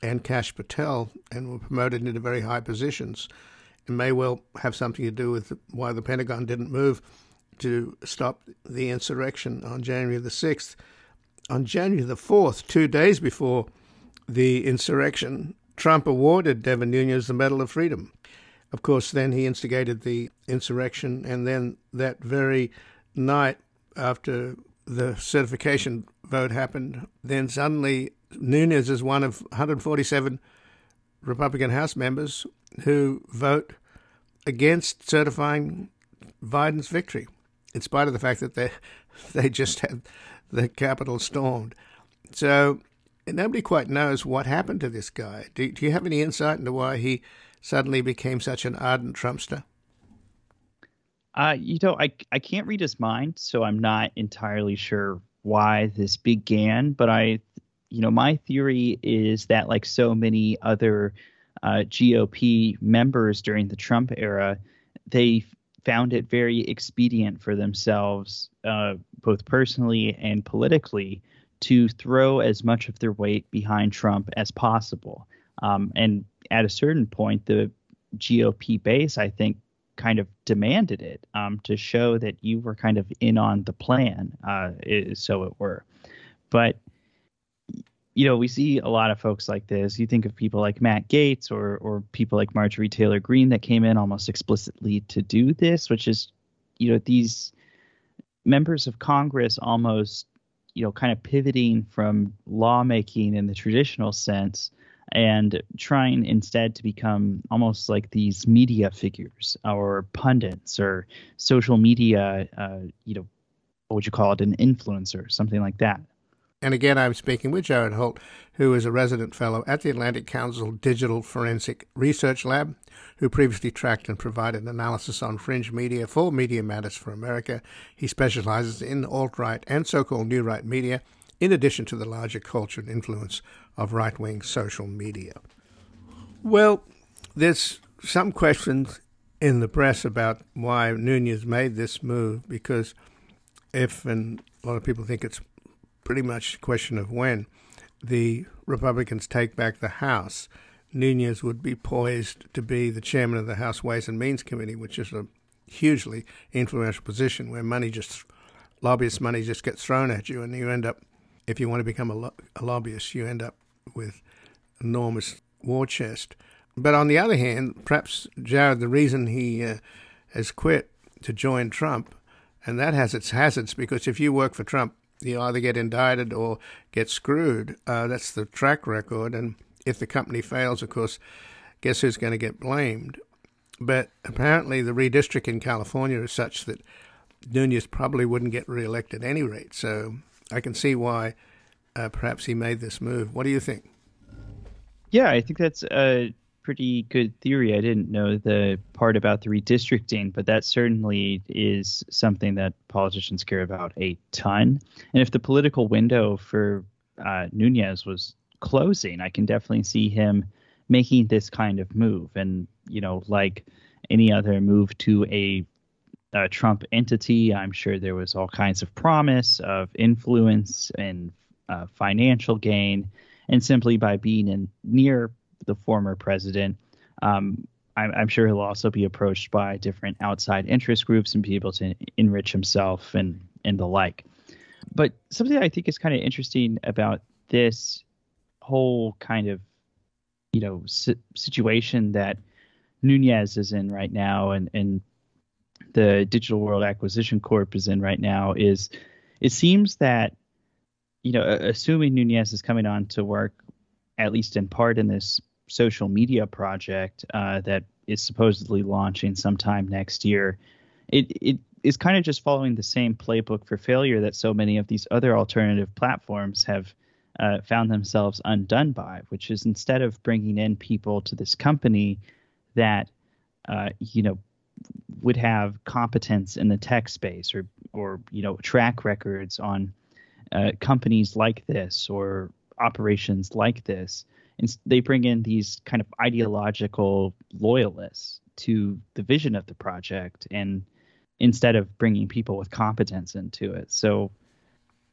and Kash Patel, and were promoted into very high positions. It may well have something to do with why the Pentagon didn't move to stop the insurrection on January the 6th on January the 4th, two days before the insurrection, Trump awarded Devin Nunes the Medal of Freedom. Of course, then he instigated the insurrection, and then that very night after the certification vote happened, then suddenly Nunes is one of 147 Republican House members who vote against certifying Biden's victory, in spite of the fact that they they just had the Capitol stormed. So nobody quite knows what happened to this guy. Do, do you have any insight into why he suddenly became such an ardent Trumpster? Uh, you know, I I can't read his mind, so I'm not entirely sure why this began. But I, you know, my theory is that like so many other uh, GOP members during the Trump era, they found it very expedient for themselves, uh, both personally and politically, to throw as much of their weight behind Trump as possible. Um, and at a certain point, the GOP base, I think, kind of demanded it um, to show that you were kind of in on the plan, uh, so it were. But you know, we see a lot of folks like this. You think of people like Matt Gaetz or or people like Marjorie Taylor Greene that came in almost explicitly to do this, which is, you know, these members of Congress almost, you know, kind of pivoting from lawmaking in the traditional sense and trying instead to become almost like these media figures or pundits or social media, uh, you know, what would you call it, an influencer, something like that. And again, I'm speaking with Jared Holt, who is a resident fellow at the Atlantic Council Digital Forensic Research Lab, who previously tracked and provided analysis on fringe media for Media Matters for America. He specializes in alt right and so called new right media, in addition to the larger culture and influence of right wing social media. Well, there's some questions in the press about why Nunes made this move because if, and a lot of people think it's pretty much a question of when the Republicans take back the House, Nunes would be poised to be the chairman of the House Ways and Means Committee, which is a hugely influential position where money just lobbyist money just gets thrown at you, and you end up, if you want to become a, lo- a lobbyist, you end up with enormous war chest. But on the other hand, perhaps Jared, the reason he uh, has quit to join Trump, and that has its hazards because if you work for Trump, you either get indicted or get screwed. Uh, that's the track record. And if the company fails, of course, guess who's going to get blamed? But apparently, the redistrict in California is such that Nunes probably wouldn't get re-elected at any rate. So I can see why uh, perhaps he made this move. What do you think? Yeah, I think that's a pretty good theory. I didn't know the part about the redistricting, but that certainly is something that politicians care about a ton. And if the political window for uh, Nunes was closing, I can definitely see him making this kind of move. And, you know, like any other move to a, a Trump entity, I'm sure there was all kinds of promise of influence and uh, financial gain. And simply by being in near the former president, um, I'm, I'm sure he'll also be approached by different outside interest groups and be able to enrich himself and and the like. But something I think is kind of interesting about this whole kind of you know si- situation that Nunes is in right now, and and the Digital World Acquisition Corp is in right now, is it seems that you know, assuming Nunes is coming on to work at least in part in this social media project uh, that is supposedly launching sometime next year, it it is kind of just following the same playbook for failure that so many of these other alternative platforms have uh, found themselves undone by, which is instead of bringing in people to this company that uh, you know would have competence in the tech space or or you know track records on uh, companies like this or operations like this and they bring in these kind of ideological loyalists to the vision of the project and instead of bringing people with competence into it so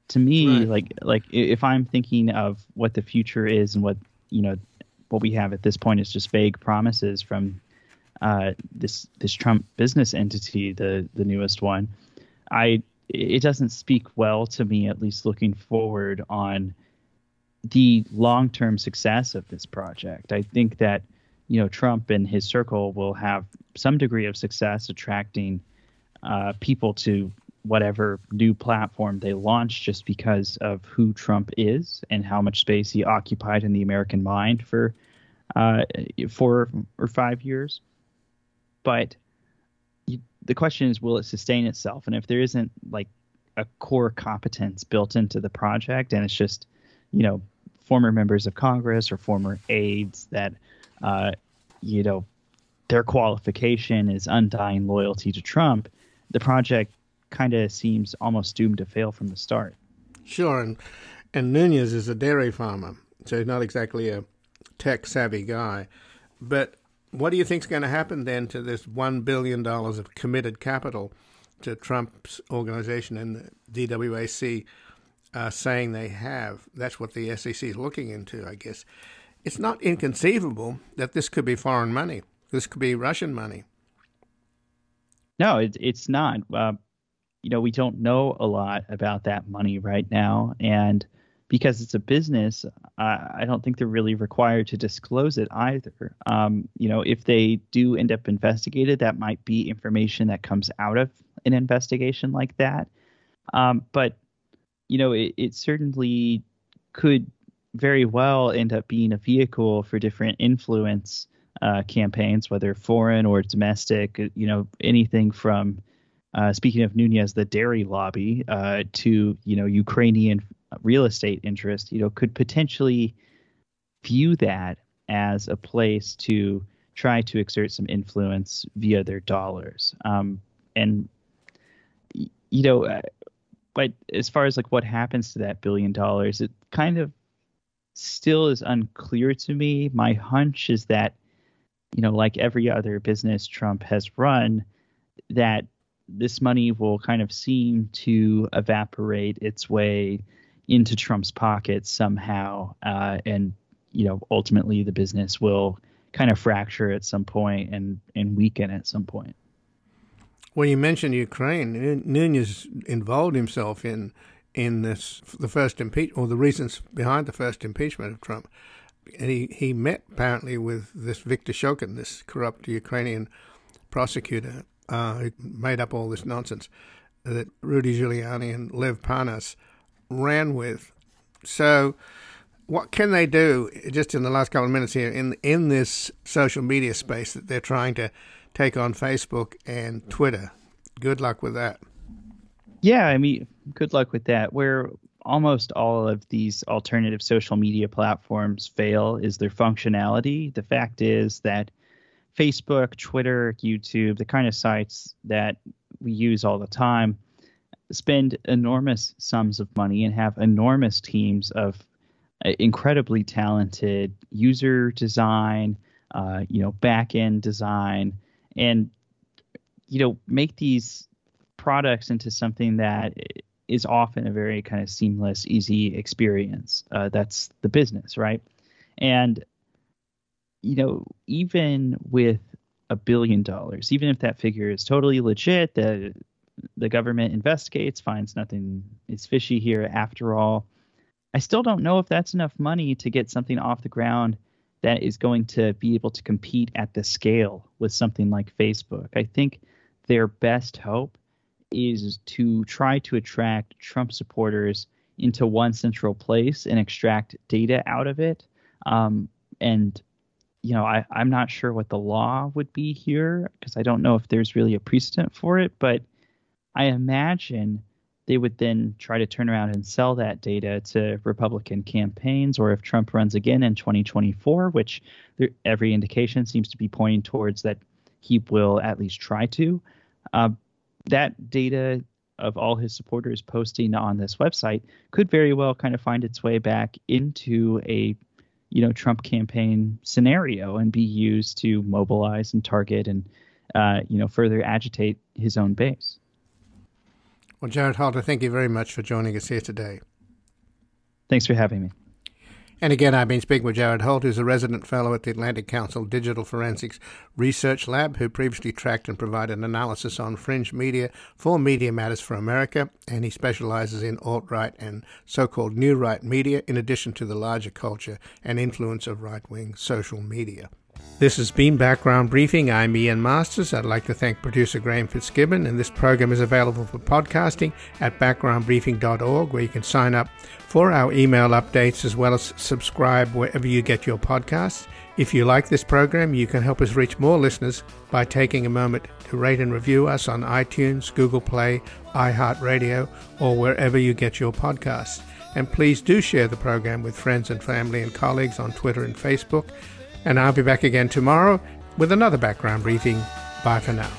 to me Right. like like if i'm thinking of what the future is and what you know what we have at this point is just vague promises from uh, this this Trump business entity, the the newest one. I it doesn't speak well to me, at least looking forward on the long term success of this project. I think that you know Trump and his circle will have some degree of success attracting uh, people to whatever new platform they launch just because of who Trump is and how much space he occupied in the American mind for uh, four or five years. But you, the question is, will it sustain itself? And if there isn't like a core competence built into the project, and it's just, you know, former members of Congress or former aides that, uh, you know, their qualification is undying loyalty to Trump, the project kind of seems almost doomed to fail from the start. Sure, and and Nunes is a dairy farmer, so he's not exactly a tech savvy guy. But what do you think is going to happen then to this one billion dollars of committed capital to Trump's organization and the DWAC uh, saying they have? That's what the SEC is looking into, I guess. It's not inconceivable that this could be foreign money. This could be Russian money. No, it, it's not. Uh, you know, we don't know a lot about that money right now, and because it's a business, I don't think they're really required to disclose it either. Um, you know, if they do end up investigated, that might be information that comes out of an investigation like that. Um, but you know, it, it certainly could very well end up being a vehicle for different influence uh, campaigns, whether foreign or domestic. You know, anything from uh, speaking of Nunes, the dairy lobby, uh, to you know Ukrainian real estate interest. You know, could potentially view that as a place to try to exert some influence via their dollars. Um, and you know, uh, but as far as like what happens to that billion dollars, it kind of still is unclear to me. My hunch is that, you know, like every other business Trump has run, that this money will kind of seem to evaporate its way into Trump's pocket somehow, uh, and you know, ultimately the business will kind of fracture at some point and and weaken at some point. Well, you mentioned Ukraine. Nu- Nunes involved himself in in this the first impeach or the reasons behind the first impeachment of Trump, and he, he met apparently with this Viktor Shokin, this corrupt Ukrainian prosecutor uh, who made up all this nonsense that Rudy Giuliani and Lev Parnas ran with. So, what can they do just in the last couple of minutes here in in this social media space that they're trying to take on Facebook and Twitter? Good luck with that. Yeah, I mean, good luck with that. Where almost all of these alternative social media platforms fail is their functionality. The fact is that Facebook, Twitter, YouTube, the kind of sites that we use all the time, spend enormous sums of money and have enormous teams of uh, incredibly talented user design, uh, you know, back end design, and you know, make these products into something that is often a very kind of seamless, easy experience. Uh, that's the business, right? And you know, even with a billion dollars, even if that figure is totally legit, the the government investigates, finds nothing is fishy here after all. I still don't know if that's enough money to get something off the ground that is going to be able to compete at the scale with something like Facebook. I think their best hope is to try to attract Trump supporters into one central place and extract data out of it. Um, and you know, I, I'm not sure what the law would be here because I don't know if there's really a precedent for it, but I imagine they would then try to turn around and sell that data to Republican campaigns, or if Trump runs again in 2024, which there, every indication seems to be pointing towards that he will at least try to. Uh, that data of all his supporters posting on this website could very well kind of find its way back into a you know Trump campaign scenario and be used to mobilize and target and uh, you know further agitate his own base. Well, Jared Halter, thank you very much for joining us here today. Thanks for having me. And again, I've been speaking with Jared Holt, who's a resident fellow at the Atlantic Council Digital Forensics Research Lab, who previously tracked and provided analysis on fringe media for Media Matters for America, and he specializes in alt right and so called new right media, in addition to the larger culture and influence of right wing social media. This has been Background Briefing. I'm Ian Masters. I'd like to thank producer Graham Fitzgibbon, and this program is available for podcasting at backgroundbriefing.org, where you can sign up for our email updates as well as subscribe wherever you get your podcasts. If you like this program, you can help us reach more listeners by taking a moment to rate and review us on iTunes, Google Play, iHeartRadio, or wherever you get your podcasts. And please do share the program with friends and family and colleagues on Twitter and Facebook. And I'll be back again tomorrow with another background briefing. Bye for now.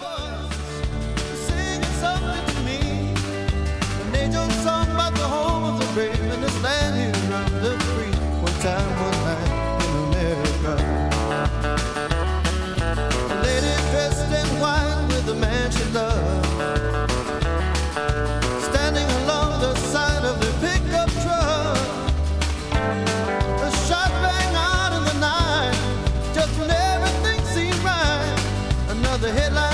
Another headline